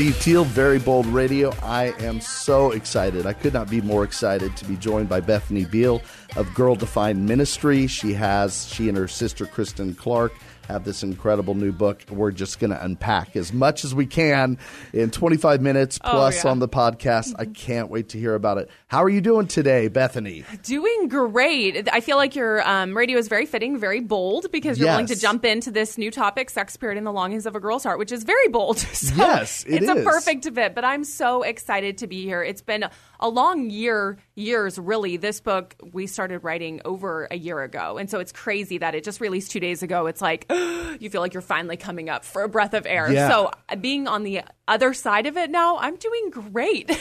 Steve Teal, Very Bold Radio. I am so excited. I could not be more excited to be joined by Bethany Beal of Girl Defined Ministry. She has, she and her sister Kristen Clark have this incredible new book. We're just going to unpack as much as we can in 25 minutes Oh, plus yeah. on the podcast. I can't wait to hear about it. How are you doing today, Bethany? Doing great. I feel like your um, radio is very fitting, very bold, because you're willing to jump into this new topic, sex, purity, and the longings of a girl's heart, which is very bold. So Yes, it it's a perfect fit. But I'm so excited to be here. It's been a long year, years really. This book we started writing over a year ago, and so it's crazy that it just released two days ago. It's like you feel like you're finally coming up for a breath of air. Yeah. So uh, being on the other side of it now, I'm doing great.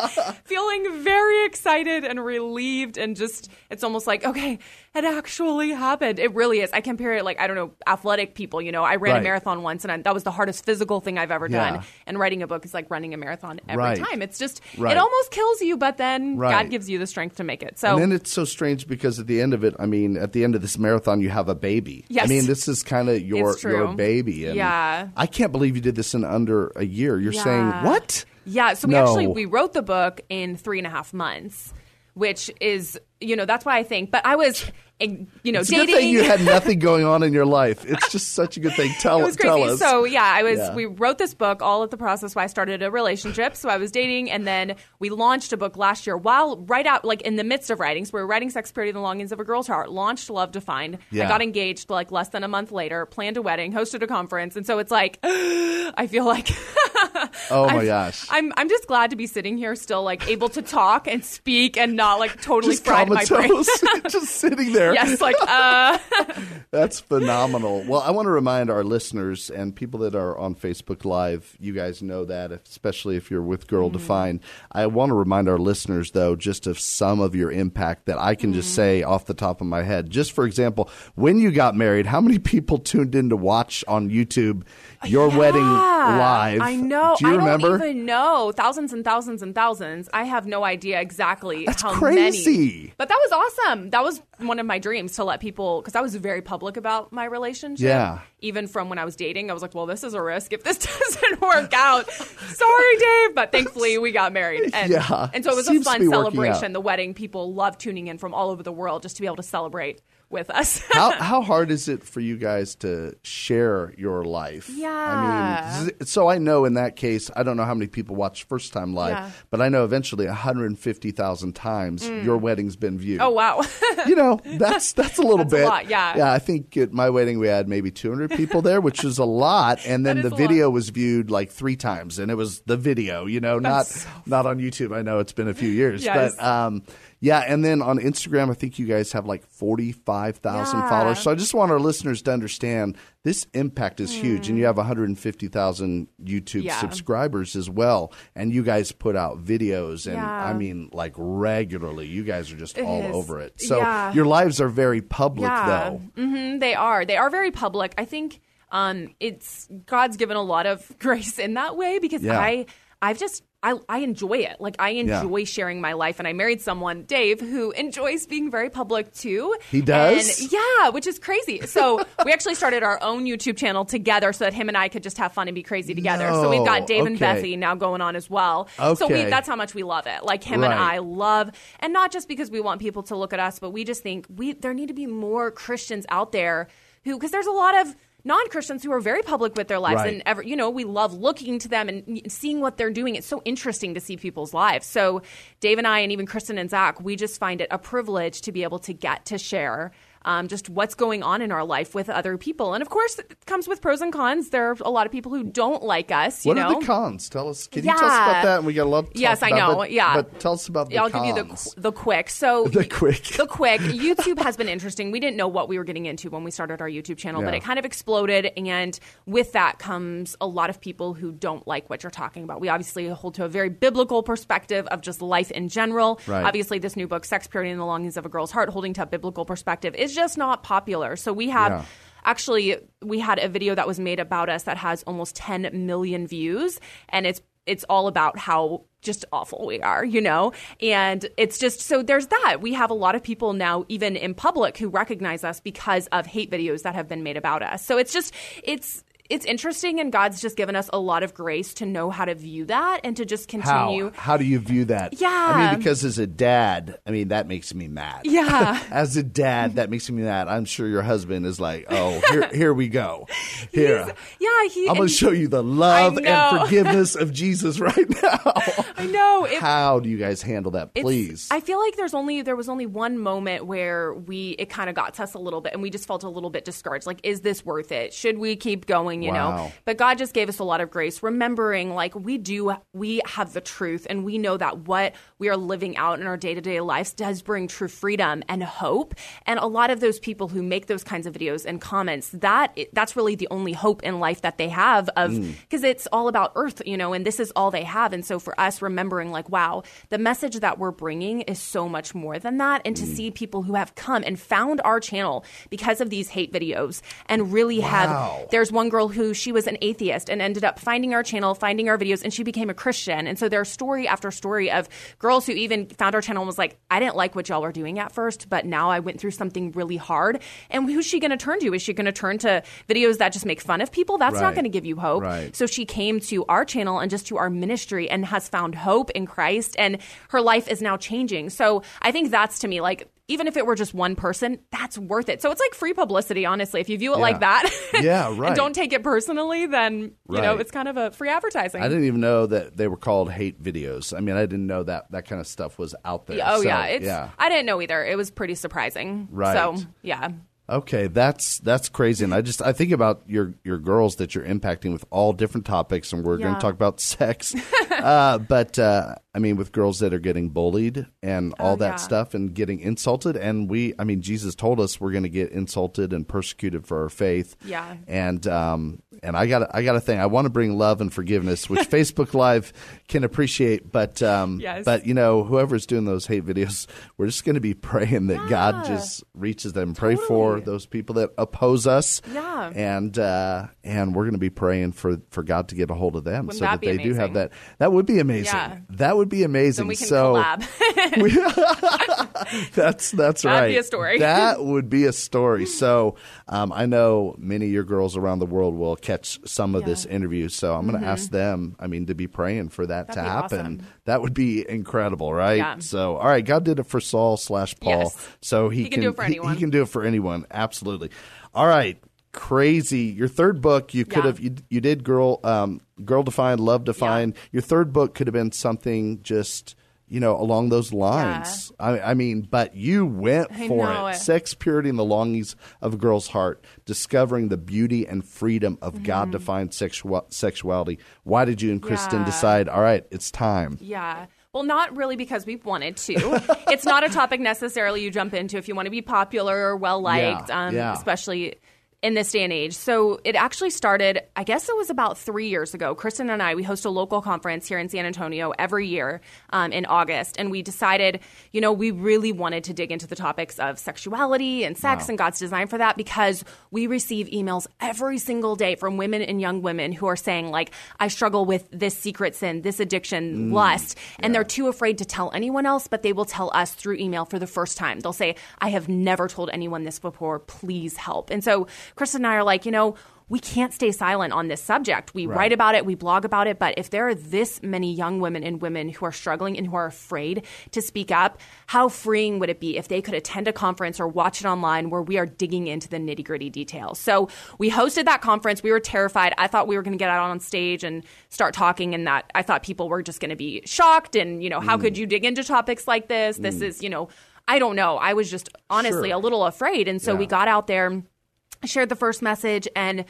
feeling very excited and relieved and just it's almost like okay it actually happened it really is i compare it like i don't know athletic people you know i ran Right. a marathon once and I, that was the hardest physical thing i've ever Yeah. done and writing a book is like running a marathon every Right. time it's just Right. it almost kills you but then god gives you the strength to make it so And then it's so strange because at the end of it, I mean, at the end of this marathon, you have a baby. Yes. I mean, this is kind of your your baby. And Yeah. I can't believe you did this in under a year. You're saying what? Yeah, so we No. actually we wrote the book in three and a half months, which is you know that's why I think. But I was, you know, It's a dating. good thing you had nothing going on in your life. It's just such a good thing. Tell it was tell crazy. us. So yeah, I was. Yeah. We wrote this book all at the process where I started a relationship. So I was dating, and then we launched a book last year. While right out, like in the midst of writing, so we were writing "Sex, Purity, and the Longings of a Girl's Heart." Launched "Love Defined." Yeah. I got engaged like less than a month later. Planned a wedding, hosted a conference, and so it's like I feel like. oh my I'm- gosh. I'm I'm just glad to be sitting here still like able to talk and speak and not like totally just fried my brain. just sitting there. Yes, like uh That's phenomenal. Well, I want to remind our listeners and people that are on Facebook Live, you guys know that, especially if you're with Girl Defined. I want to remind our listeners, though, just of some of your impact that I can just say off the top of my head. Just for example, when you got married, how many people tuned in to watch on YouTube your wedding live? I know. Do you I remember? don't even know. Thousands and thousands and thousands. I have no idea exactly That's how crazy. many. But that was awesome. That was one of my dreams to let people because I was very public about my relationship. Yeah. Even from when I was dating, I was like, "Well, this is a risk. If this doesn't work out, sorry, Dave." But thankfully, we got married. And, Yeah. And so it was Seems a fun be working out. celebration. The wedding, people love tuning in from all over the world just to be able to celebrate with us. how how hard is it for you guys to share your life? Yeah. I mean, so I know in that case, I don't know how many people watch first time live, Yeah. but I know eventually 150,000 times your wedding's been viewed. oh wow. You know, that's that's a little That's a bit. lot, yeah. Yeah, I think at my wedding we had maybe 200 people there, which is a lot, and then the a video was viewed like 3 times and it was the video, you know, not so not on YouTube. I know it's been a few years, Yes. but um yeah, and then on Instagram, I think you guys have like 45,000 Yeah. followers. So I just want our listeners to understand this impact is huge. And you have 150,000 YouTube Hmm. Yeah. subscribers as well. And you guys put out videos, and Yeah. I mean, like regularly. You guys are just It all is. over it. So your lives are very public, though. hmm they are. They are very public. I think um, it's God's given a lot of grace in that way because. I I've just I, I enjoy it. Like I enjoy sharing my life, and I married someone, Dave, who enjoys being very public too. He does? And yeah, which is crazy. So we actually started our own YouTube channel together, so that him and I could just have fun and be crazy together. so we've got Dave and okay. Bethy now going on as well. Okay. So we that's how much we love it. Like him and I love, and not just because we want people to look at us, but we just think we there need to be more Christians out there who because there's a lot of non-christians who are very public with their lives Right. and ever you know we love looking to them and seeing what they're doing it's so interesting to see people's lives so dave and i and even kristen and zach we just find it a privilege to be able to get to share um, just what's going on in our life with other people and of course it comes with pros and cons there are a lot of people who don't like us you What know are the cons? Tell us. Can you tell us about that? And we got a lot. Yes, I know. Yeah. but tell us about the I'll cons. give you the the quick. So The quick. the quick. YouTube has been interesting. We didn't know what we were getting into when we started our YouTube channel, but it kind of exploded, and with that comes a lot of people who don't like what you're talking about. We obviously hold to a very biblical perspective of just life in general. Right. Obviously, this new book, "Sex, Purity, and the Longings of a Girl's Heart," holding to a biblical perspective, is just not popular. So we have. Yeah. Actually, we had a video that was made about us that has almost 10 million views, and it's it's all about how just awful we are, you know? And it's just so there's that. We have a lot of people now, even in public, who recognize us because of hate videos that have been made about us. So it's just, it's, it's interesting, and God's just given us a lot of grace to know how to view that and to just continue. How? How do you view that? Yeah. I mean, because as a dad, I mean, that makes me mad. Yeah. as a dad, that makes me mad. I'm sure your husband is like, oh, here, here we go. Here. yeah, he. I'm going to show you the love and forgiveness of Jesus right now. I know. It, How do you guys handle that, please? I feel like there's only there was only one moment where we it kind of got to us a little bit and we just felt a little bit discouraged. Like, is this worth it? Should we keep going? You Wow. know. But God just gave us a lot of grace, remembering like we do we have the truth and we know that what we are living out in our day to day lives does bring true freedom and hope. And a lot of those people who make those kinds of videos and comments that that's really the only hope in life that they have of mm. because it's all about earth, you know, and this is all they have. And so for us, remembering like, wow, the message that we're bringing is so much more than that. And to mm. see people who have come and found our channel because of these hate videos and really Wow. have, there's one girl who she was an atheist and ended up finding our channel, finding our videos, and she became a Christian. And so there's story after story of girls who even found our channel and was like, I didn't like what y'all were doing at first, but now I went through something really hard. And who's she going to turn to? Is she going to turn to videos that just make fun of people? That's Right. not going to give you hope. Right. So she came to our channel and just to our ministry and has found hope in Christ, and her life is now changing. So I think that's to me like. Even if it were just one person, that's worth it. So it's like free publicity, honestly. If you view it Yeah. like that, Yeah, and right. don't take it personally, then you know it's kind of a free advertising. I didn't even know that they were called hate videos. I mean, I didn't know that that kind of stuff was out there. oh So, yeah, yeah. I didn't know either. It was pretty surprising. Right. So yeah, Okay, that's that's crazy, and I just I think about your your girls that you're impacting with all different topics, and we're going to talk about sex, uh, but uh, I mean with girls that are getting bullied and all that yeah. stuff, and getting insulted, and we I mean Jesus told us we're going to get insulted and persecuted for our faith, Yeah. and um, and I got I got a thing I want to bring love and forgiveness, which Facebook Live can appreciate, but um, Yes. but you know whoever's doing those hate videos, we're just going to be praying that God just reaches them, pray for those people that oppose us. Yeah. And uh, and we're going to be praying for, for God to get a hold of them Wouldn't so that that, they do have that. That would be amazing. Yeah. That would be amazing. then we can so collab. that's that's That'd right. be a story. That would be a story. So um, I know many of your girls around the world will catch some of this interview. So I'm going to ask them. I mean, to be praying for that Mm-hmm. That'd to happen. awesome. That would be incredible, right? Yeah. So all right, God did it for Saul slash Paul. Yes. So he, He can do it for he- anyone. He, can do it for anyone. Absolutely. All right. Crazy. Your third book, you could Yeah. have you, you did girl um, girl defined, love defined. Your third book could have been something just you know along those lines. I, I mean, but you went for it. it. Sex, purity, and the longings of a girl's heart. Discovering the beauty and freedom of God defined sexual, sexuality. Why did you and Kristen Mm-hmm. Yeah. decide? All right, it's time. Yeah. Well, not really because we've wanted to. it's not a topic necessarily you jump into if you want to be popular or well liked, Yeah, um, yeah. especially in this day and age. So it actually started, I guess it was about three years ago. Kristen and I, we host a local conference here in San Antonio every year um, in August. And we decided, you know, we really wanted to dig into the topics of sexuality and sex wow. and God's design for that because we receive emails every single day from women and young women who are saying, like, I struggle with this secret sin, this addiction, mm, lust. And yeah. they're too afraid to tell anyone else, but they will tell us through email for the first time. They'll say, I have never told anyone this before. Please help. And so Kristen and I are like, you know, we can't stay silent on this subject. We right. write about it, we blog about it, but if there are this many young women and women who are struggling and who are afraid to speak up, how freeing would it be if they could attend a conference or watch it online where we are digging into the nitty gritty details? So we hosted that conference. We were terrified. I thought we were going to get out on stage and start talking, and that I thought people were just going to be shocked. And, you know, how mm. could you dig into topics like this? This mm. is, you know, I don't know. I was just honestly sure. a little afraid. And so yeah. we got out there shared the first message and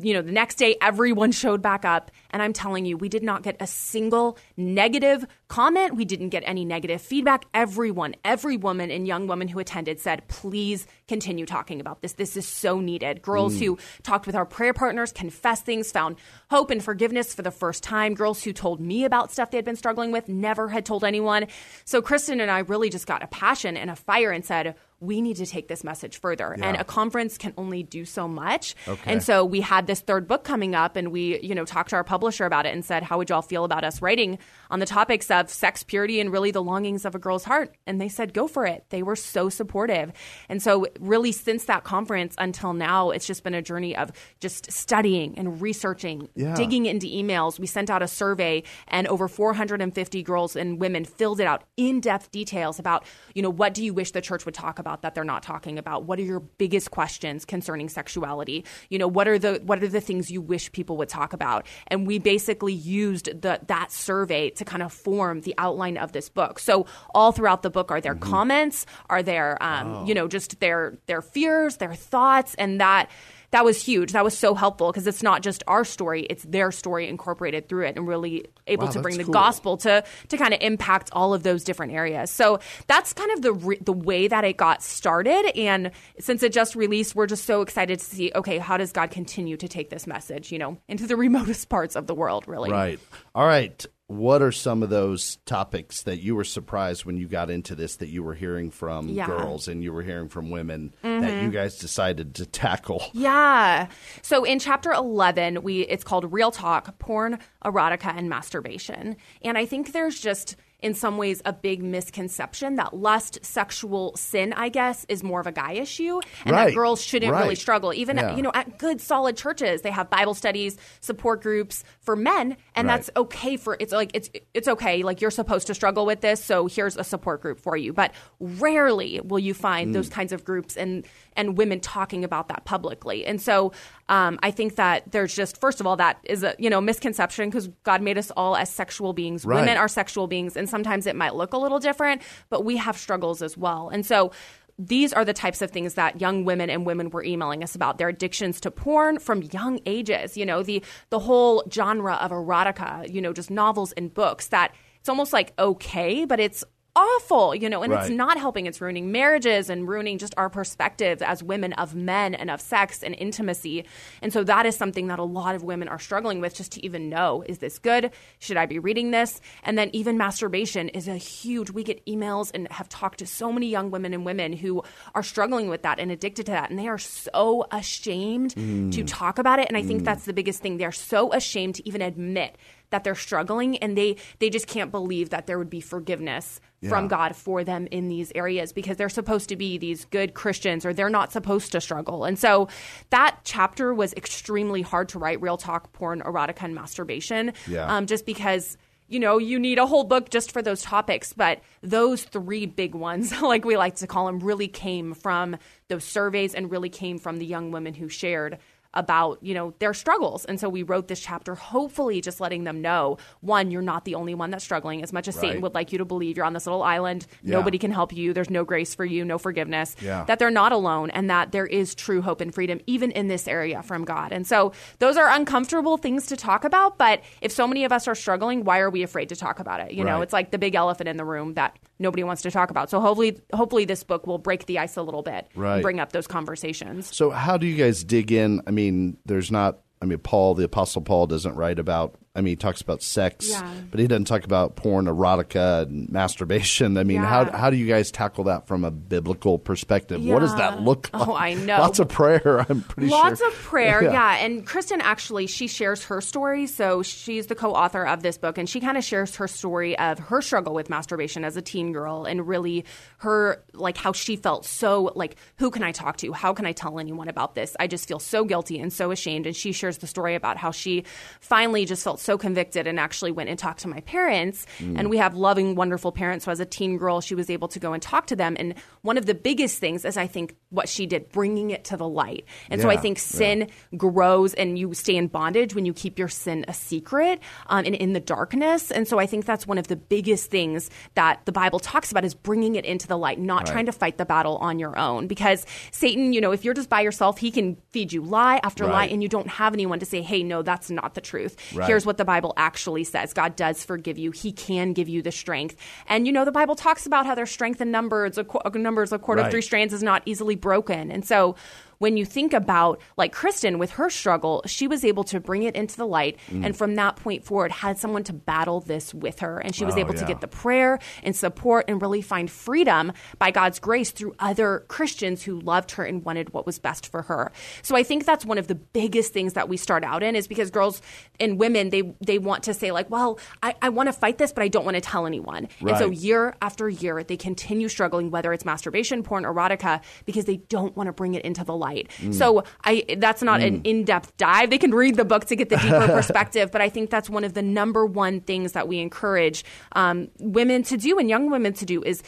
you know, the next day everyone showed back up. And I'm telling you, we did not get a single negative comment. We didn't get any negative feedback. Everyone, every woman and young woman who attended said, please continue talking about this. This is so needed. Girls mm. who talked with our prayer partners, confessed things, found hope and forgiveness for the first time. Girls who told me about stuff they had been struggling with, never had told anyone. So Kristen and I really just got a passion and a fire and said, we need to take this message further. Yeah. And a conference can only do so much. Okay. And so we had this third book coming up and we, you know, talked to our publisher about it and said, how would y'all feel about us writing on the topics of sex, purity, and really the longings of a girl's heart? And they said, go for it. They were so supportive. And so really since that conference until now, it's just been a journey of just studying and researching, yeah. digging into emails. We sent out a survey and over 450 girls and women filled it out in-depth details about, you know, what do you wish the church would talk about? About that they're not talking about? What are your biggest questions concerning sexuality? You know, what are the what are the things you wish people would talk about? And we basically used the that survey to kind of form the outline of this book. So all throughout the book are there mm-hmm. comments, are there um, oh. you know, just their their fears, their thoughts, and that that was huge. That was so helpful because it's not just our story; it's their story incorporated through it, and really able wow, to bring the cool. gospel to to kind of impact all of those different areas. So that's kind of the re- the way that it got started. And since it just released, we're just so excited to see. Okay, how does God continue to take this message, you know, into the remotest parts of the world? Really, right. All right what are some of those topics that you were surprised when you got into this that you were hearing from yeah. girls and you were hearing from women mm-hmm. that you guys decided to tackle? Yeah. So in chapter 11, we it's called Real Talk: Porn, Erotica and Masturbation. And I think there's just in some ways a big misconception that lust, sexual sin, I guess, is more of a guy issue, and right. that girls shouldn't right. really struggle. Even yeah. you know, at good solid churches, they have Bible studies, support groups for men, and right. that's okay for it's like it's it's okay. Like you're supposed to struggle with this, so here's a support group for you. But rarely will you find mm. those kinds of groups and and women talking about that publicly. And so um, I think that there's just first of all that is a you know misconception because God made us all as sexual beings. Women are sexual beings, and sometimes it might look a little different, but we have struggles as well. And so these are the types of things that young women and women were emailing us about their addictions to porn from young ages you know the the whole genre of erotica you know just novels and books that it's almost like okay but it's awful, you know, and right. it's not helping. It's ruining marriages and ruining just our perspective as women of men and of sex and intimacy. And so that is something that a lot of women are struggling with just to even know is this good? Should I be reading this? And then even masturbation is a huge, we get emails and have talked to so many young women and women who are struggling with that and addicted to that. And they are so ashamed mm. to talk about it. And I think mm. that's the biggest thing. They're so ashamed to even admit that they're struggling and they they just can't believe that there would be forgiveness yeah. from God for them in these areas because they're supposed to be these good Christians or they're not supposed to struggle. And so that chapter was extremely hard to write real talk porn erotica and masturbation yeah. um, just because you know, you need a whole book just for those topics. But those three big ones, like we like to call them, really came from those surveys and really came from the young women who shared about, you know, their struggles. And so we wrote this chapter, hopefully just letting them know one, you're not the only one that's struggling. As much as right. Satan would like you to believe you're on this little island, yeah. nobody can help you, there's no grace for you, no forgiveness, yeah. that they're not alone and that there is true hope and freedom, even in this area from God. And so those are uncomfortable things to talk about. But if so many of us are struggling, why are we afraid to talk about it? You right. know, it's like the big elephant in the room that nobody wants to talk about. So hopefully, hopefully this book will break the ice a little bit, Right. and bring up those conversations. So, how do you guys dig in? I mean, there's not. I mean, Paul, the Apostle Paul, doesn't write about. I mean, he talks about sex, Yeah. but he doesn't talk about porn, erotica, and masturbation. I mean, how Yeah. how do you guys tackle that from a biblical perspective? What does that look like? Oh, I know. Lots of prayer. I'm pretty Lots sure. Lots of prayer, yeah. And Kristen actually, she shares her story. So she's the co-author of this book, and she kind of shares her story of her struggle with masturbation as a teen girl, and really her like how she felt so like, who can I talk to? How can I tell anyone about this? I just feel so guilty and so ashamed. And she shares the story about how she finally just felt so convicted and actually went and talked to my parents. Mm. And we have loving, wonderful parents. So as a teen girl, she was able to go and talk to them. And one of the biggest things is I think what she did, bringing it to the light. And so I think sin grows and you stay in bondage when you keep your sin a secret um, and in the darkness. And so I think that's one of the biggest things that the Bible talks about is bringing it into the light, not trying to fight the battle on your own. Because Satan, you know, if you're just by yourself, he can feed you lie after lie, and you don't have anyone to say, "Hey, no, that's not the truth." Right. Here's what the Bible actually says: God does forgive you. He can give you the strength. And you know, the Bible talks about how there's strength in numbers. A, qu- numbers, a cord Right. of three strands is not easily broken. And so when you think about like Kristen with her struggle, she was able to bring it into the light Mm. and from that point forward had someone to battle this with her and she was Oh, able to get the prayer and support and really find freedom by God's grace through other Christians who loved her and wanted what was best for her. So I think that's one of the biggest things that we start out in is because girls and women they they want to say like, well, I, I want to fight this, but I don't want to tell anyone. And so year after year they continue struggling, whether it's masturbation, porn, erotica, because they don't want to bring it into the light. So I that's not an in-depth dive. They can read the book to get the deeper perspective, but I think that's one of the number one things that we encourage um, women to do and young women to do is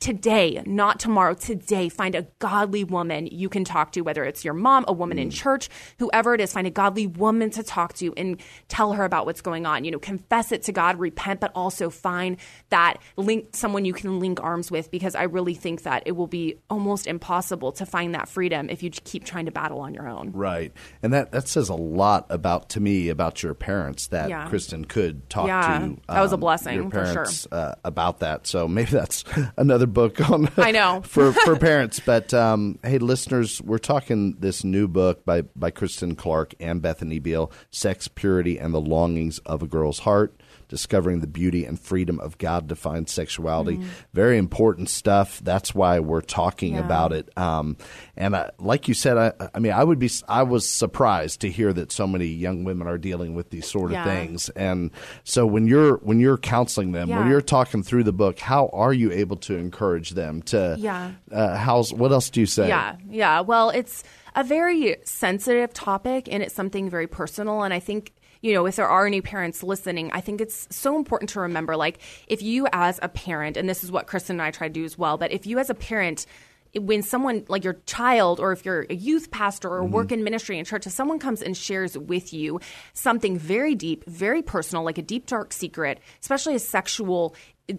today, not tomorrow, today, find a godly woman you can talk to, whether it's your mom, a woman in church, whoever it is, find a godly woman to talk to and tell her about what's going on. You know, confess it to God, repent, but also find that link, someone you can link arms with, because I really think that it will be almost impossible to find that freedom if you keep trying to battle on your own. Right, and that that says a lot about to me about your parents that Yeah. Kristen could talk Yeah, to. um, that was a blessing, your for sure. parents uh, about that. So maybe that's another book on. I know. for for parents. But um, hey, listeners, we're talking this new book by by Kristen Clark and Bethany Beal, "Sex, Purity, and the Longings of a Girl's Heart." Discovering the beauty and freedom of God defined sexuality. Very important stuff. That's why we're talking Mm-hmm. Yeah. about it. Um, and I, like you said, I, I mean, I would be, I was surprised to hear that so many young women are dealing with these sort of Yeah. things. And so when you're when you're counseling them, when you're talking through the book, how are you able to encourage them to? Yeah. Uh, how's what else do you say? Yeah, yeah. Well, it's a very sensitive topic and it's something very personal. And I think, you know, if there are any parents listening, I think it's so important to remember like, if you as a parent, and this is what Kristen and I try to do as well, but if you as a parent, when someone like your child or if you're a youth pastor or mm-hmm. work in ministry in church if someone comes and shares with you something very deep very personal like a deep dark secret especially a sexual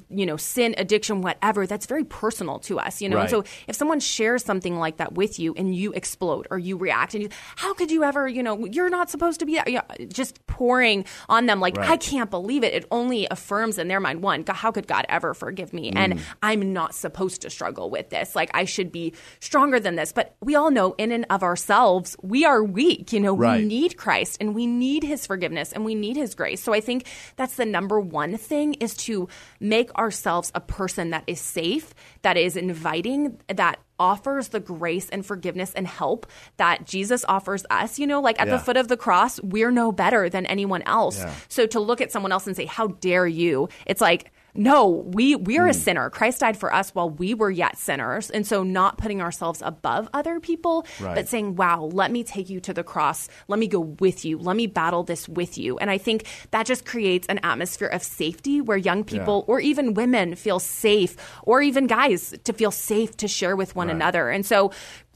you know sin addiction whatever that's very personal to us you know and Right. so if someone shares something like that with you and you explode or you react and you how could you ever you know you're not supposed to be that yeah, just pouring on them like Right. i can't believe it it only affirms in their mind one how could god ever forgive me Mm. and i'm not supposed to struggle with this like i should be stronger than this but we all know in and of ourselves we are weak you know Right. we need christ and we need his forgiveness and we need his grace so i think that's the number one thing is to make ourselves a person that is safe that is inviting that offers the grace and forgiveness and help that Jesus offers us. You know, like at Yeah. the foot of the cross, we're no better than anyone else. Yeah. So to look at someone else and say, "How dare you?" It's like no, we we're Hmm. a sinner. Christ died for us while we were yet sinners, and so not putting ourselves above other people, Right. but saying, "Wow, let me take you to the cross. Let me go with you. Let me battle this with you." And I think that just creates an atmosphere of safety where young people or even women feel safe, or even guys to feel safe to share with one Right. another. And so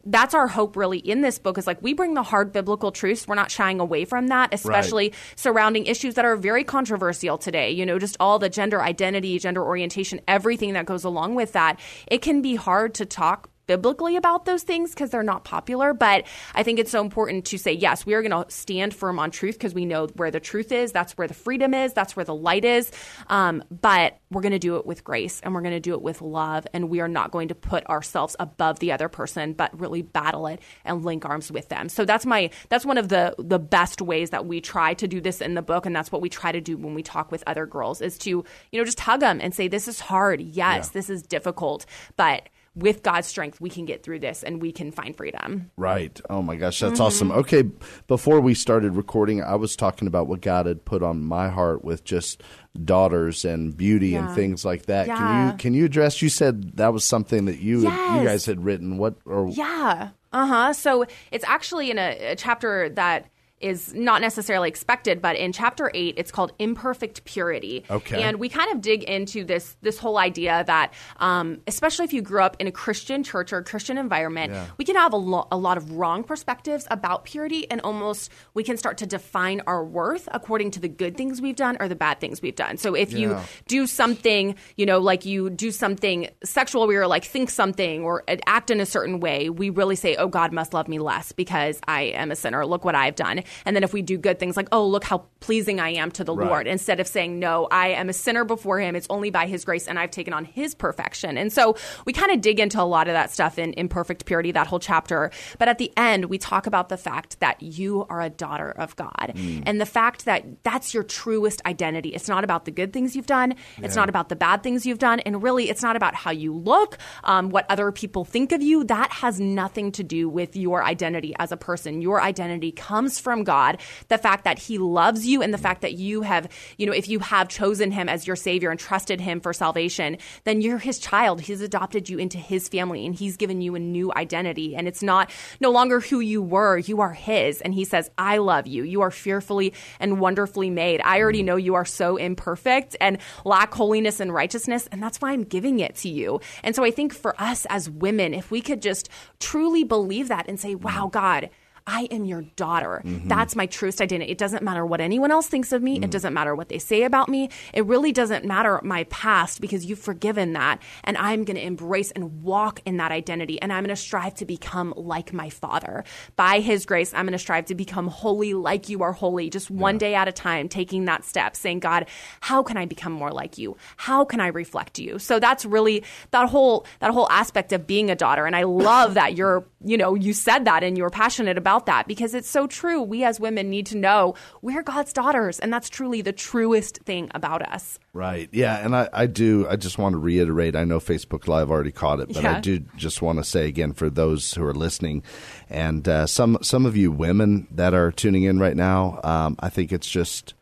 that's our hope really in this book is like we bring the hard biblical truths. We're not shying away from that especially surrounding issues that are very controversial today. You know just all the gender identity gender orientation everything that goes along with that. It can be hard to talk biblically about those things because they're not popular. But I think it's so important to say, yes, we are going to stand firm on truth because we know where the truth is. That's where the freedom is. That's where the light is. Um, but we're going to do it with grace and we're going to do it with love. And we are not going to put ourselves above the other person, but really battle it and link arms with them. So that's my, that's one of the, the best ways that we try to do this in the book. And that's what we try to do when we talk with other girls is to, you know, just hug them and say, this is hard. Yes, yeah. this is difficult, but with God's strength, we can get through this and we can find freedom. Right. Oh my gosh, that's mm-hmm. awesome. Okay, before we started recording, I was talking about what God had put on my heart with just daughters and beauty yeah. and things like that. Yeah. Can you can you address? You said that was something that you yes. you guys had written. What or yeah. Uh huh. So it's actually in a, a chapter that is not necessarily expected, but in chapter eight, it's called imperfect purity. Okay. And we kind of dig into this this whole idea that, um, especially if you grew up in a Christian church or a Christian environment, yeah. we can have a, lo- a lot of wrong perspectives about purity, and almost we can start to define our worth according to the good things we've done or the bad things we've done. So if yeah. you do something, you know, like you do something sexual, we are like think something or act in a certain way, we really say, "Oh, God must love me less because I am a sinner. Look what I've done." And then if we do good things like, oh, look how pleasing I am to the right. Lord, instead of saying, no, I am a sinner before him. It's only by his grace and I've taken on his perfection. And so we kind of dig into a lot of that stuff in Imperfect Purity, that whole chapter. But at the end, we talk about the fact that you are a daughter of God mm. and the fact that that's your truest identity. It's not about the good things you've done, yeah. it's not about the bad things you've done. And really, it's not about how you look, um, what other people think of you. That has nothing to do with your identity as a person. Your identity comes from God, the fact that He loves you, and the fact that you have, you know, if you have chosen Him as your Savior and trusted Him for salvation, then you're His child. He's adopted you into His family, and He's given you a new identity. And it's not no longer who you were, you are His. And He says, I love you. You are fearfully and wonderfully made. I already mm. know you are so imperfect and lack holiness and righteousness, and that's why I'm giving it to you. And so I think for us as women, if we could just truly believe that and say, wow, mm. God, I am your daughter. Mm-hmm. That's my truest identity. It doesn't matter what anyone else thinks of me. Mm. It doesn't matter what they say about me. It really doesn't matter my past because you've forgiven that. And I'm going to embrace and walk in that identity. And I'm going to strive to become like my father. By his grace, I'm going to strive to become holy like you are holy, just one yeah. day at a time, taking that step, saying, God, how can I become more like you? How can I reflect you? So that's really that whole that whole aspect of being a daughter. And I love that you're, you know, you said that and you are passionate about about that because it's so true. We as women need to know we're God's daughters, and that's truly the truest thing about us. Right. Yeah. And I, I do, I just want to reiterate I know Facebook Live already caught it, but yeah. I do just want to say again for those who are listening and uh, some, some of you women that are tuning in right now, um, I think it's just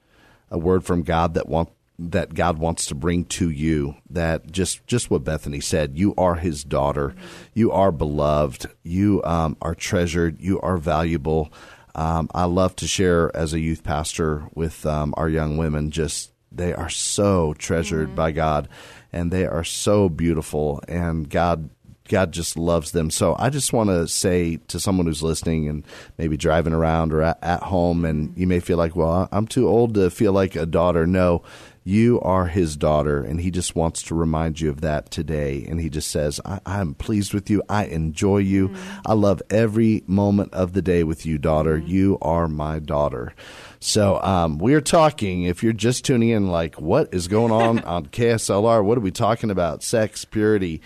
a word from God that want, that God wants to bring to you that just just what Bethany said you are his daughter you are beloved you um, are treasured you are valuable um, I love to share as a youth pastor with um, our young women just they are so treasured mm-hmm. by God and they are so beautiful and God God just loves them. So I just want to say to someone who's listening and maybe driving around or at, at, home, and you may feel like, well, I'm too old to feel like a daughter. No, you are his daughter, and he just wants to remind you of that today. And he just says, I- am pleased with you. I enjoy you. Mm-hmm. I love every moment of the day with you, daughter. Mm-hmm. You are my daughter. So um, we're talking, if you're just tuning in, like, what is going on on KSLR? What are we talking about? Sex, purity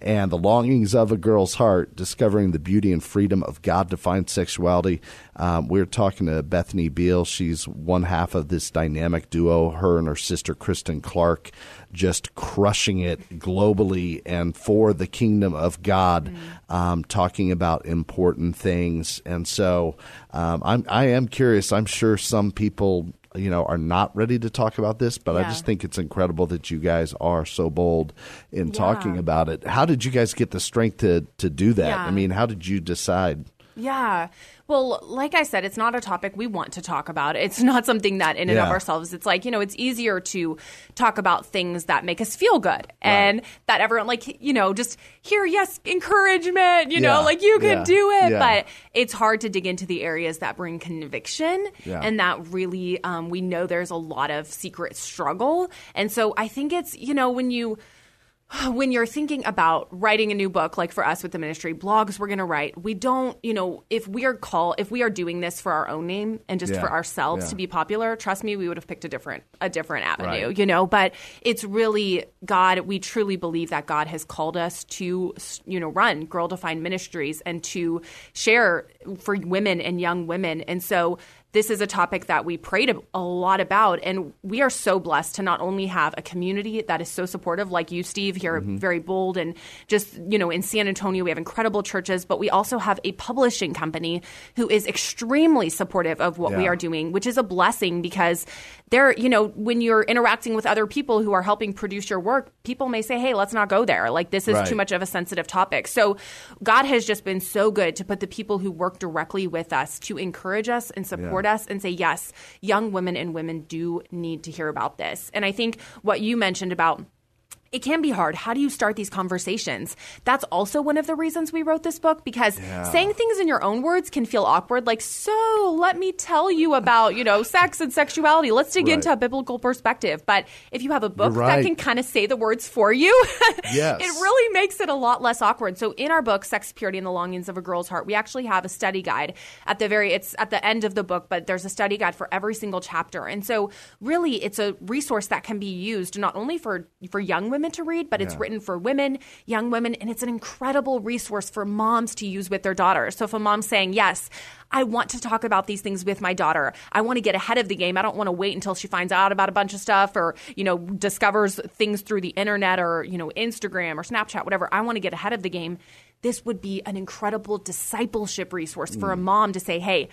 and the longings of a girl's heart, discovering the beauty and freedom of God defined sexuality. Um, we are talking to Bethany Beal. She's one half of this dynamic duo, her and her sister, Kristen Clark, just crushing it globally and for the kingdom of God, mm-hmm. um, talking about important things. And so um, I'm, I am curious. I'm sure some people you know are not ready to talk about this but yeah. i just think it's incredible that you guys are so bold in yeah. talking about it how did you guys get the strength to to do that i mean how did you decide yeah well, like I said, it's not a topic we want to talk about. It's not something that, in and of ourselves, it's like, you know, it's easier to talk about things that make us feel good right. and that everyone, like, you know, just hear, yes, encouragement, you yeah. know, like you can yeah. do it. Yeah. But it's hard to dig into the areas that bring conviction and that really, um, we know there's a lot of secret struggle. And so I think it's, you know, when you, when you're thinking about writing a new book, like for us with the ministry, blogs we're going to write, we don't, you know, if we are call, if we are doing this for our own name and just Yeah. for ourselves Yeah. to be popular, trust me, we would have picked a different, a different avenue, Right. you know. But it's really God. We truly believe that God has called us to, you know, run Girl Defined Ministries and to share for women and young women, and so this is a topic that we prayed a- a lot about and we are so blessed to not only have a community that is so supportive like you steve here mm-hmm. very bold and just you know in san antonio we have incredible churches but we also have a publishing company who is extremely supportive of what we are doing which is a blessing because they're you know when you're interacting with other people who are helping produce your work people may say hey let's not go there. Like this is Right. too much of a sensitive topic. So god has just been so good to put the people who work directly with us to encourage us and support us and say yes young women and women do need to hear about this. And i think what you mentioned about it can be hard. How do you start these conversations? That's also one of the reasons we wrote this book because saying things in your own words can feel awkward. Like, so let me tell you about, you know, sex and sexuality. Let's dig Right. into a biblical perspective. But if you have a book You're that can kind of say the words for you, Yes. it really makes it a lot less awkward. So in our book, Sex, Purity, and the Longings of a Girl's Heart, we actually have a study guide at the very, it's at the end of the book, but there's a study guide for every single chapter. And so really it's a resource that can be used not only for, for young women to read, but it's written for women, young women, and it's an incredible resource for moms to use with their daughters. So if a mom's saying, yes, I want to talk about these things with my daughter. I want to get ahead of the game. I don't want to wait until she finds out about a bunch of stuff or, you know, discovers things through the internet or, you know, Instagram or Snapchat, whatever. I want to get ahead of the game. This would be an incredible discipleship resource for a mm. mom to say, hey,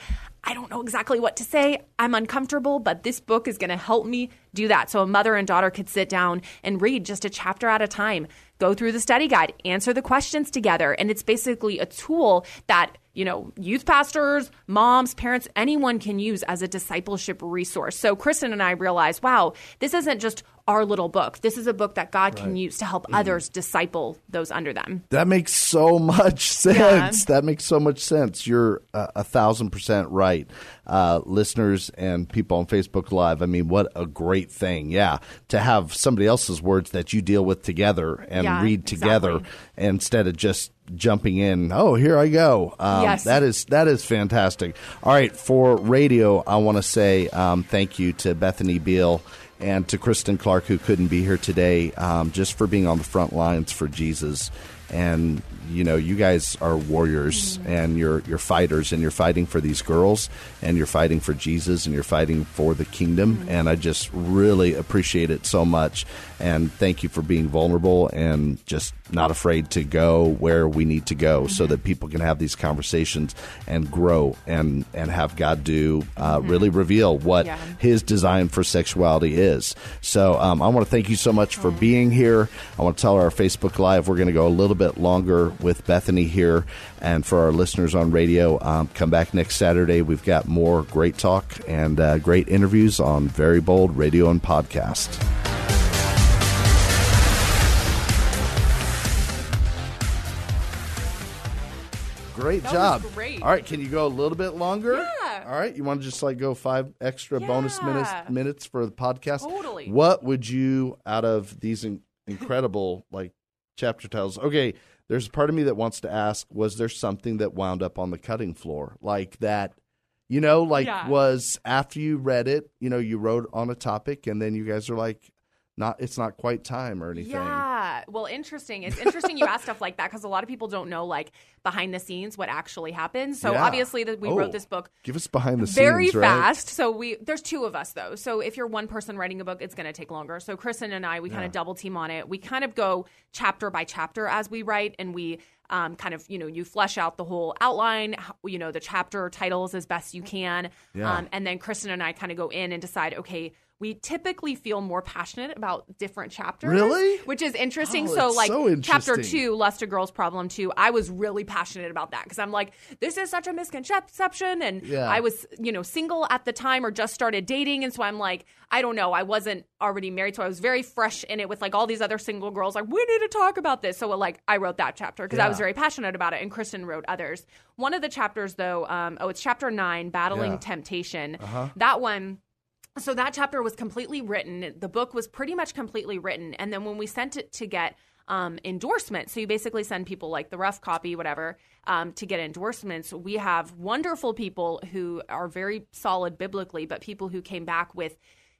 I don't know exactly what to say. I'm uncomfortable, but this book is going to help me do that. So a mother and daughter could sit down and read just a chapter at a time, go through the study guide, answer the questions together. And it's basically a tool that you know, youth pastors, moms, parents, anyone can use as a discipleship resource. So Kristen and I realized, wow, this isn't just our little book. This is a book that God can use to help others disciple those under them. That makes so much sense. That makes so much sense. You're uh, a thousand percent right. Uh, listeners and people on Facebook Live, I mean, what a great thing. Yeah. To have somebody else's words that you deal with together and Yeah, read together exactly. instead of just jumping in. Oh, here I go. Um, Yes. That is that is fantastic. All right, for radio, I want to say um, thank you to Bethany Beal and to Kristen Clark, who couldn't be here today, um, just for being on the front lines for Jesus. And you know, you guys are warriors, and you're you're fighters, and you're fighting for these girls, and you're fighting for Jesus, and you're fighting for the kingdom. And I just really appreciate it so much. And thank you for being vulnerable and just not afraid to go where we need to go, so that people can have these conversations and grow and and have God do uh, really reveal what Yeah. His design for sexuality is. So um, I want to thank you so much for being here. I want to tell our Facebook Live we're going to go a little bit longer with Bethany here, and for our listeners on radio, um, come back next Saturday. We've got more great talk and uh, great interviews on Very Bold Radio and Podcast. Great That job. great. All right, can you go a little bit longer? Yeah. All right, you want to just like go five extra bonus minutes minutes for the podcast? Totally. What would you out of these in- incredible like chapter titles? Okay, there's a part of me that wants to ask: Was there something that wound up on the cutting floor, like that? You know, like Yeah. was after you read it, you know, you wrote on a topic, and then you guys are like, not, it's not quite time or anything. Yeah. Well, interesting. It's interesting you ask stuff like that because a lot of people don't know like behind the scenes what actually happens. So Yeah. obviously that we Oh, wrote this book Give us behind the very scenes, right? fast. So we there's two of us though. So if you're one person writing a book, it's going to take longer. So Kristen and I, we kind of double team on it. We kind of go chapter by chapter as we write, and we um, kind of you know you flesh out the whole outline, how- you know the chapter titles as best you can, Yeah. um, and then Kristen and I kind of go in and decide okay. We typically feel more passionate about different chapters, Really? which is interesting. Oh, so, like so chapter two, Lust a Girl's Problem Too, I was really passionate about that because I'm like, this is such a misconception, and Yeah. I was, you know, single at the time or just started dating, and so I'm like, I don't know, I wasn't already married, so I was very fresh in it with like all these other single girls. Like, we need to talk about this. So, like, I wrote that chapter because I was very passionate about it, and Kristen wrote others. One of the chapters, though, um, oh, it's chapter nine, battling Yeah. temptation. That one. So that chapter was completely written. The book was pretty much completely written. And then when we sent it to get um, endorsement. So you basically send people like the rough copy, whatever, um, to get endorsements. We have wonderful people who are very solid biblically, but people who came back with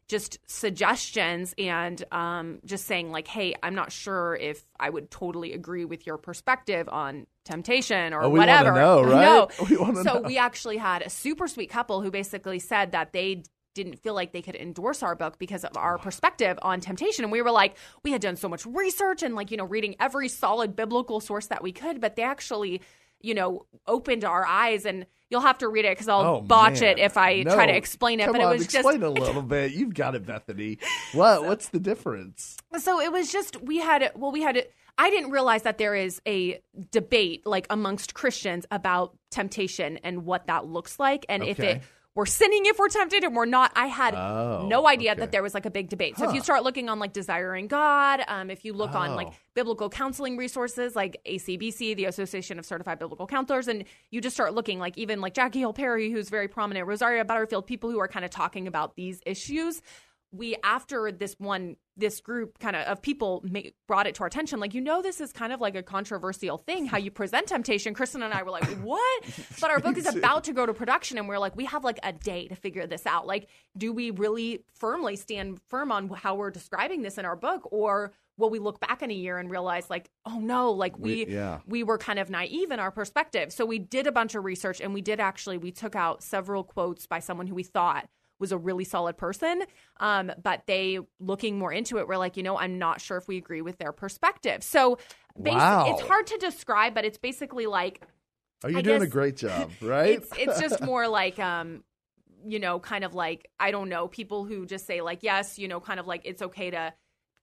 just suggestions and um, just saying like, "Hey, I'm not sure if I would totally agree with your perspective on temptation or Oh, whatever." know, right? No. We so know. we actually had a super sweet couple who basically said that they didn't feel like they could endorse our book because of our perspective on temptation and we were like we had done so much research and like you know reading every solid biblical source that we could but they actually you know opened our eyes and you'll have to read it because i'll Oh, botch man. it if i No. try to explain it Come but it was just explain a little bit. You've got it, Bethany. What? What's the difference? so it was just we had well we had i didn't realize that there is a debate like amongst christians about temptation and what that looks like and if it we're sinning if we're tempted and we're not i had Oh, no idea okay. that there was like a big debate so if you start looking on like desiring god um, if you look on like Oh. biblical counseling resources like acbc the association of certified biblical counselors and you just start looking like even like jackie hill perry who's very prominent rosaria butterfield people who are kind of talking about these issues we after this one this group kind of of people ma- brought it to our attention like you know this is kind of like a controversial thing how you present temptation. Kristen and i were like what? But our book is about to go to production and we're like we have like a day to figure this out. Like do we really firmly stand firm on how we're describing this in our book or will we look back in a year and realize like oh no like we We- yeah. we were kind of naive in our perspective. So we did a bunch of research and we did actually we took out several quotes by someone who we thought was a really solid person. Um, but they looking more into it, we're like, you know, I'm not sure if we agree with their perspective. So Wow. it's hard to describe, but it's basically like Are you I doing a great job, right? it's it's just more like um you know kind of like i don't know people who just say like yes you know kind of like it's okay to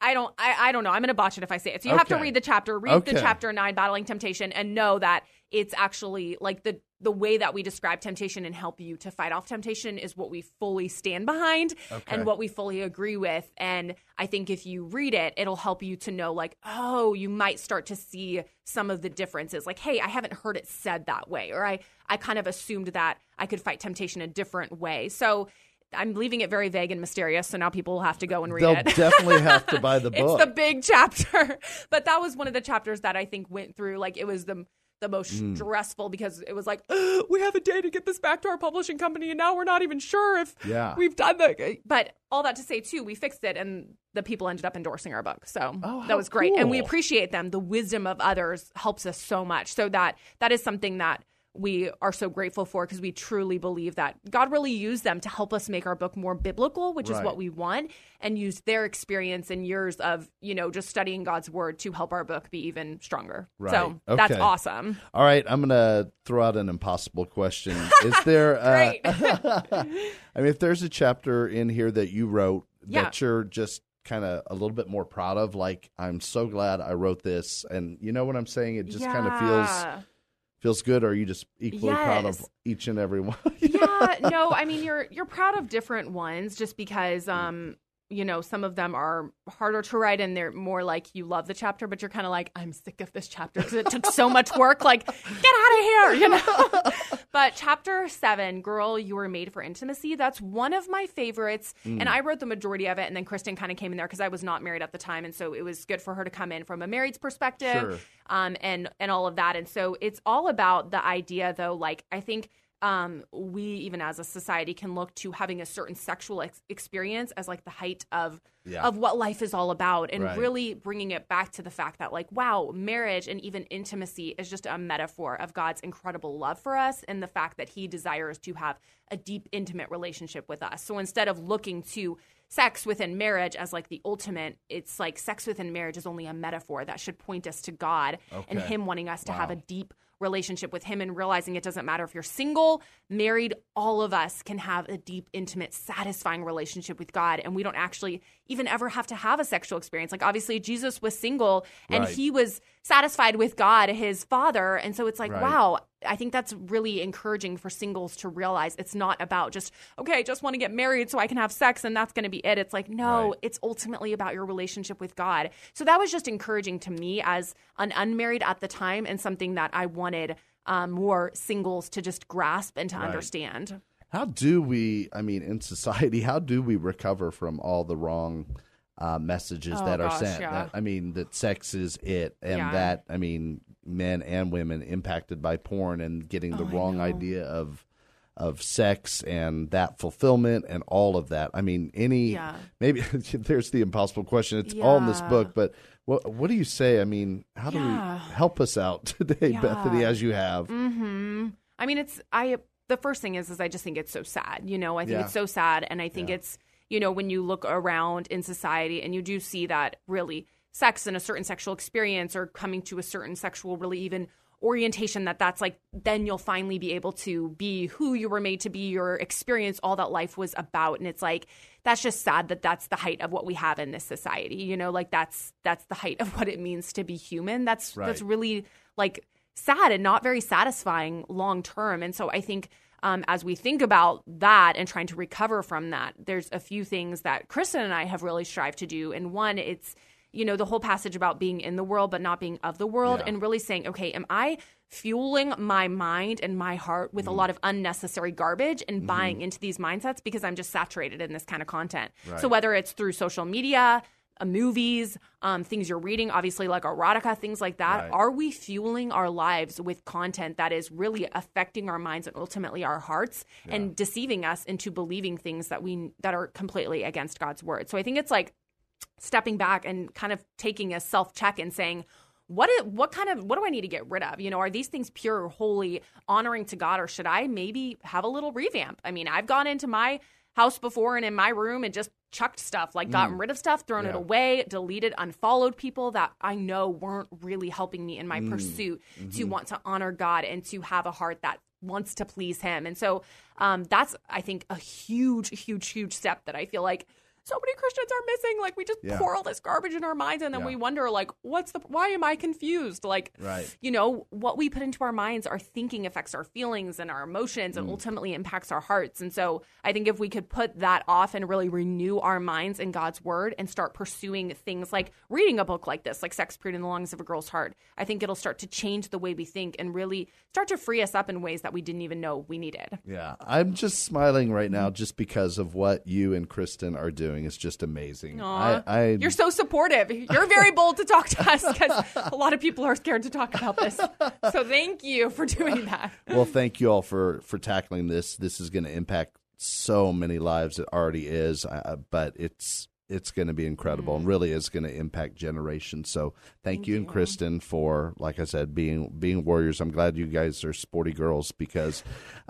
i don't i, I don't know i'm gonna botch it if i say it so you have to read the chapter read Okay. the chapter 9 battling temptation and know that it's actually like the the way that we describe temptation and help you to fight off temptation is what we fully stand behind Okay. and what we fully agree with. And i think if you read it it'll help you to know like oh you might start to see some of the differences. Like hey i haven't heard it said that way or i i kind of assumed that i could fight temptation a different way. So i'm leaving it very vague and mysterious so now people will have to go and read They'll it. definitely have to buy the book. it's the big chapter. But that was one of the chapters that i think went through. Like it was the the most Mm. stressful because it was like we have a day to get this back to our publishing company and now we're not even sure if Yeah. we've done the but all that to say too we fixed it and the people ended up endorsing our book. So Oh, that was great. And we appreciate them. The wisdom of others helps us so much. So that that is something that we are so grateful for because we truly believe that God really used them to help us make our book more biblical, which is what we want, and use their experience and years of, you know, just studying God's word to help our book be even stronger. Right. So Right. that's awesome. All right, I'm gonna throw out an impossible question. Is there? uh, I mean, if there's a chapter in here that you wrote Yeah. that you're just kind of a little bit more proud of, like I'm so glad I wrote this, and you know what I'm saying? It just kind of feels Yeah. Feels good. Or are you just equally proud of each and every one? yeah, no, I mean you're you're proud of different ones just because um you know some of them are harder to write and they're more like you love the chapter but you're kind of like I'm sick of this chapter because it took so much work like get out of here you know but chapter 7 girl you were made for intimacy that's one of my favorites Mm. and I wrote the majority of it and then Kristen kind of came in there because I was not married at the time and so it was good for her to come in from a married's perspective Sure. um, and and all of that. And so it's all about the idea, though. Like I think um, we, even as a society, can look to having a certain sexual ex- experience as like the height of Yeah. of what life is all about, and Right. really bringing it back to the fact that like, wow, marriage and even intimacy is just a metaphor of God's incredible love for us, and the fact that He desires to have a deep, intimate relationship with us. So instead of looking to sex within marriage as like the ultimate, it's like sex within marriage is only a metaphor that should point us to God and Him wanting us to have a deep relationship with Him and realizing it doesn't matter if you're single, married, all of us can have a deep, intimate, satisfying relationship with God. And we don't actually even ever have to have a sexual experience. Like, obviously, Jesus was single and Right. He was satisfied with God, His Father. And so it's like, Right. wow, I think that's really encouraging for singles to realize it's not about just, okay, I just want to get married so I can have sex and that's going to be it. It's like, no, Right. it's ultimately about your relationship with God. So that was just encouraging to me as an unmarried at the time and something that I wanted um, more singles to just grasp and to Right. understand. How do we? I mean, in society, how do we recover from all the wrong uh, messages Oh, that are gosh, sent. yeah. That, I mean, that sex is it, and Yeah. that I mean, men and women impacted by porn and getting the Oh, wrong idea of of sex and that fulfillment and all of that. I mean, any Yeah. maybe there's the impossible question. It's all in this book, but what what do you say? I mean, how do Yeah. we help us out today, Yeah. Bethany, as you have? hmm I mean, it's I. The first thing is, is I just think it's so sad. You know, I think Yeah. it's so sad, and I think Yeah. it's you know when you look around in society and you do see that really sex and a certain sexual experience or coming to a certain sexual really even orientation that that's like then you'll finally be able to be who you were made to be your experience all that life was about. And it's like that's just sad that that's the height of what we have in this society you know like that's that's the height of what it means to be human. That's Right. that's really like sad and not very satisfying long term. And so i think um, as we think about that and trying to recover from that there's a few things that kristen and i have really strived to do. And one it's you know the whole passage about being in the world but not being of the world Yeah. and really saying okay am i fueling my mind and my heart with a lot of unnecessary garbage and buying into these mindsets because i'm just saturated in this kind of content? So whether it's through social media movies um, things you're reading obviously like erotica things like that Right. are we fueling our lives with content that is really affecting our minds and ultimately our hearts and deceiving us into believing things that we that are completely against god's word so i think it's like stepping back and kind of taking a self check and saying what i- what kind of what do I need to get rid of? You know, are these things pure, holy, honoring to God, or should I maybe have a little revamp? I mean, I've gone into my house before and in my room and just chucked stuff, like gotten mm. rid of stuff, thrown it away, deleted, unfollowed people that I know weren't really helping me in my mm. pursuit to mm-hmm. want to honor God and to have a heart that wants to please Him. And so um, that's, I think, a huge, huge, huge step that I feel like so many Christians are missing. Like we just Yeah. pour all this garbage in our minds, and then Yeah. we wonder, like, what's the? Why am I confused? Like, Right. you know, what we put into our minds, our thinking affects our feelings and our emotions, Mm. and ultimately impacts our hearts. And so, I think if we could put that off and really renew our minds in God's Word and start pursuing things like reading a book like this, like Sex Purity and the Longings of a Girl's Heart, I think it'll start to change the way we think and really start to free us up in ways that we didn't even know we needed. Yeah, I'm just smiling right now just because of what you and Kristen are doing. It's just amazing. I, I You're so supportive. You're very bold to talk to us because a lot of people are scared to talk about this. So thank you for doing that. well, thank you all for for tackling this. This is going to impact so many lives. It already is, uh, but it's it's going to be incredible and really is going to impact generations. So thank, you and Kristen for, like I said, being being warriors. I'm glad you guys are sporty girls because,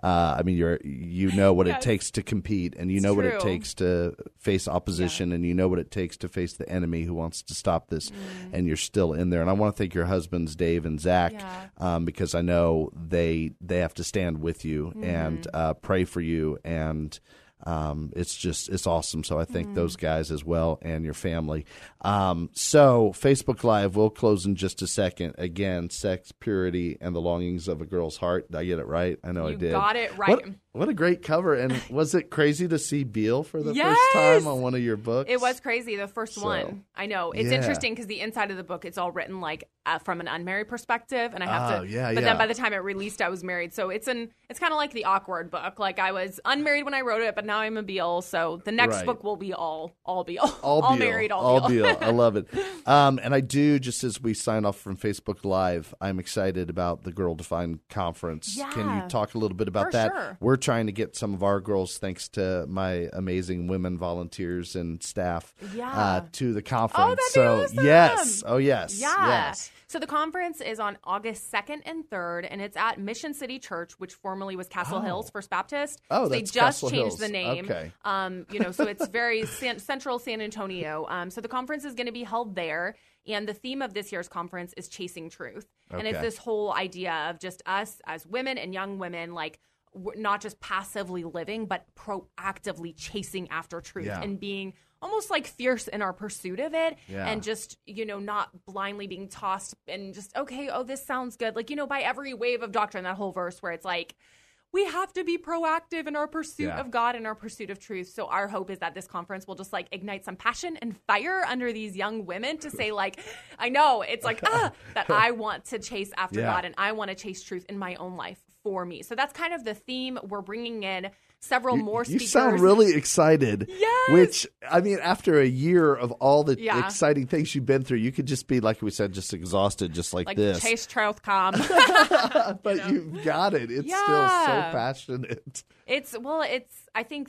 uh, I mean, you're you know what it takes to compete and you It's know what it takes to face opposition and you know what it takes to face the enemy who wants to stop this, and you're still in there. And I want to thank your husbands, Dave and Zach, Yeah. um, because I know they they have to stand with you and Mm-hmm. uh, pray for you, and um, it's just it's awesome. So I thank Mm-hmm. those guys as well and your family. Um, so Facebook Live, we'll close in just a second. Again, sex, purity, and the longings of a girl's heart. Did I get it right? I know I You did. got it right. What, what a great cover! And was it crazy to see Beal for the Yes! first time on one of your books? It was crazy, the first So, one. I know. It's yeah. interesting because the inside of the book, it's all written like uh, from an unmarried perspective, and I have Oh, to. yeah, but yeah. then by the time it released, I was married, so it's an. It's kind of like the awkward book. Like I was unmarried when I wrote it, but now I'm a Beal, so the next Right. book will be all all Beal, all, Beal. married, all, Beal. Beal. I love it. Um, and I do just as we sign off from Facebook Live, I'm excited about the Girl Defined conference. Can you talk a little bit about For that? sure. We're trying to get some of our girls, thanks to my amazing women volunteers and staff, Yeah. uh, to the conference. that'd be so awesome. yes, oh yes, Yeah. yes. So the conference is on August 2nd and 3rd, and it's at Mission City Church, which formerly was Castle Oh. Hills First Baptist. Oh, so they just Castle changed Hills. the name. Okay. Um, you know, so it's very san- central San Antonio. Um, so the conference is going to be held there, and the theme of this year's conference is chasing truth, and it's this whole idea of just us as women and young women, like. Not just passively living, but proactively chasing after truth Yeah. and being almost like fierce in our pursuit of it Yeah. and just you know not blindly being tossed and just okay oh this sounds good like you know by every wave of doctrine that whole verse where it's like we have to be proactive in our pursuit Yeah. of God and our pursuit of truth. So our hope is that this conference will just like ignite some passion and fire under these young women to say like, I know it's like ah that I want to chase after Yeah. God and I want to chase truth in my own life for me. So that's kind of the theme. We're bringing in several You- more You speakers. sound really excited. Yes. Which I mean, after a year of all the Yeah. exciting things you've been through, you could just be like we said, just exhausted, just like, like this. Chase Trothcom. but you've got it. It's still so passionate. It's well, it's I think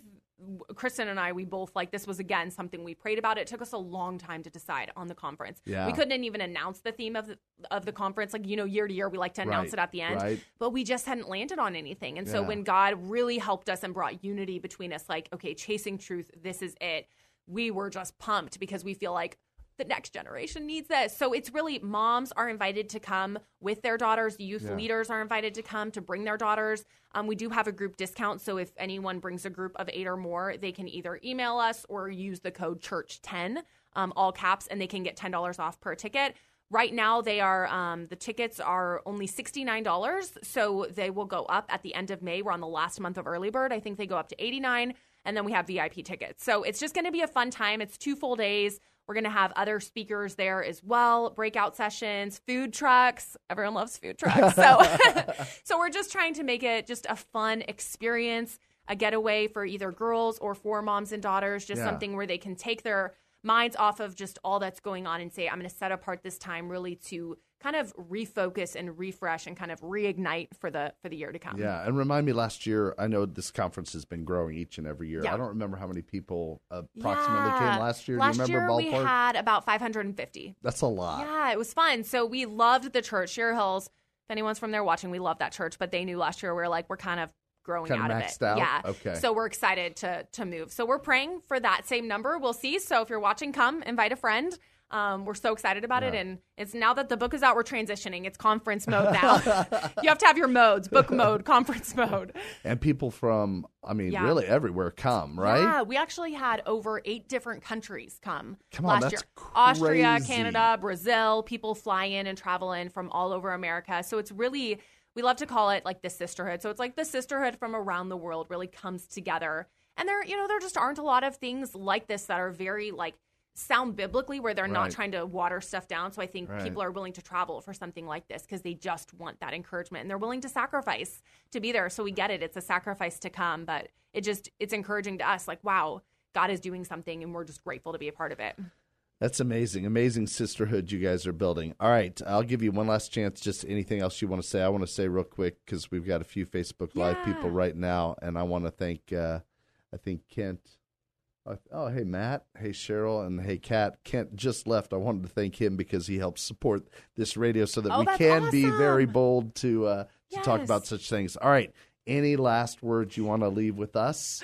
Kristen and I we both like this was again something we prayed about. It took us a long time to decide on the conference. Yeah. We couldn't even announce the theme of the, of the conference like you know year to year we like to announce Right, it at the end. right. But we just hadn't landed on anything. And so when God really helped us and brought unity between us like okay, chasing truth, this is it. We were just pumped because we feel like the next generation needs this. So it's really moms are invited to come with their daughters. Youth Yeah. leaders are invited to come to bring their daughters. Um, we do have a group discount. So if anyone brings a group of eight or more, they can either email us or use the code CHURCH10, um, all caps, and they can get $10 off per ticket. Right now, they are um, the tickets are only sixty nine dollars, so they will go up at the end of May. We're on the last month of early bird. I think they go up to eighty nine, and then we have VIP tickets. So it's just going to be a fun time. It's two full days. We're going to have other speakers there as well, breakout sessions, food trucks. Everyone loves food trucks. So, so we're just trying to make it just a fun experience, a getaway for either girls or for moms and daughters, just Yeah. something where they can take their minds off of just all that's going on and say, I'm going to set apart this time really to kind of refocus and refresh and kind of reignite for the for the year to come. Yeah, and remind me last year. I know this conference has been growing each and every year. Yeah. I don't remember how many people approximately Yeah. came last year. Last Do you remember year ballpark? we had about 550. That's a lot. Yeah, it was fun. So we loved the church, Share Hills. If anyone's from there watching, we love that church. But they knew last year we were like, we're kind of growing Kinda out of it. out? Yeah. Okay. So we're excited to to move. So we're praying for that same number. We'll see. So if you're watching, come invite a friend. Um, we're so excited about it, and it's now that the book is out, we're transitioning. It's conference mode now. you have to have your modes: book mode, conference mode. And people from, I mean, Yeah. really everywhere come, right? Yeah, we actually had over eight different countries come Come on, last year. Austria. Canada, Brazil. People fly in and travel in from all over America. So it's really we love to call it like the sisterhood. So it's like the sisterhood from around the world really comes together. And there, you know, there just aren't a lot of things like this that are very like sound biblically where they're not trying to water stuff down. So I think Right. people are willing to travel for something like this because they just want that encouragement and they're willing to sacrifice to be there. So we get it. It's a sacrifice to come, but it just it's encouraging to us like wow, God is doing something and we're just grateful to be a part of it. That's amazing. Amazing sisterhood you guys are building. All right, I'll give you one last chance. Just anything else you want to say? I want to say real quick because we've got a few Facebook Live people right now, and I want to thank. Uh, I think Kent. Uh, Oh, hey Matt. Hey Cheryl, and hey Kat. Kent just left. I wanted to thank him because he helps support this radio so that Oh, we can be very bold to uh, to talk about such things. All right. Any last words you want to leave with us?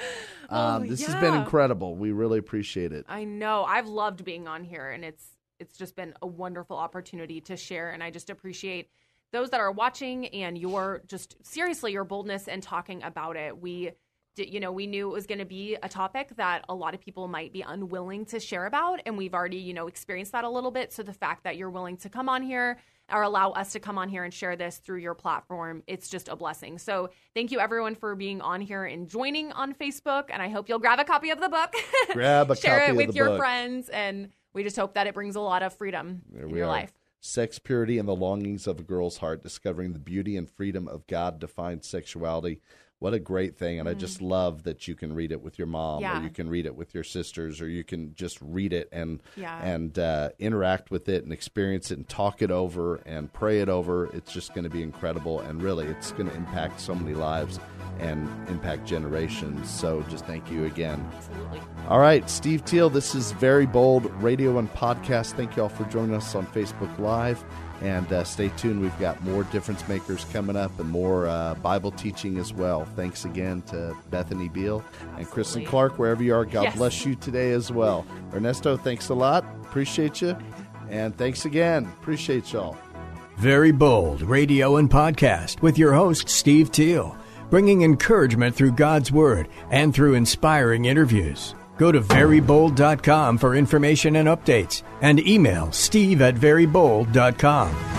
Oh, Um, this has been incredible. We really appreciate it. I know. I've loved being on here and it's it's just been a wonderful opportunity to share and I just appreciate those that are watching and your just seriously your boldness and talking about it. We you know, we knew it was going to be a topic that a lot of people might be unwilling to share about and we've already, you know, experienced that a little bit. So the fact that you're willing to come on here or allow us to come on here and share this through your platform, it's just a blessing. So thank you everyone for being on here and joining on Facebook and I hope you'll grab a copy of the book. Grab a share it with your book. friends and we just hope that it brings a lot of freedom There in your are. life. Sex Purity and the Longings of a Girl's Heart, discovering the beauty and freedom of God defined sexuality. What a great thing. And I just love that you can read it with your mom Mm. Yeah. or you can read it with your sisters or you can just read it and Yeah. and uh, interact with it and experience it and talk it over and pray it over. It's just going to be incredible. And really, it's going to impact so many lives and impact generations. So just thank you again. Absolutely. All right, Steve Teal, this is Very Bold Radio and Podcast. Thank you all for joining us on Facebook Live. And uh, stay tuned. We've got more difference makers coming up and more uh, Bible teaching as well. Thanks again to Bethany Beal and Kristen Clark, wherever you are. God Yes. bless you today as well. Ernesto, thanks a lot. Appreciate you. And thanks again. Appreciate y'all. Very Bold Radio and Podcast with your host, Steve Teal, bringing encouragement through God's Word and through inspiring interviews. Go to verybold.com for information and updates and email steve at verybold.com.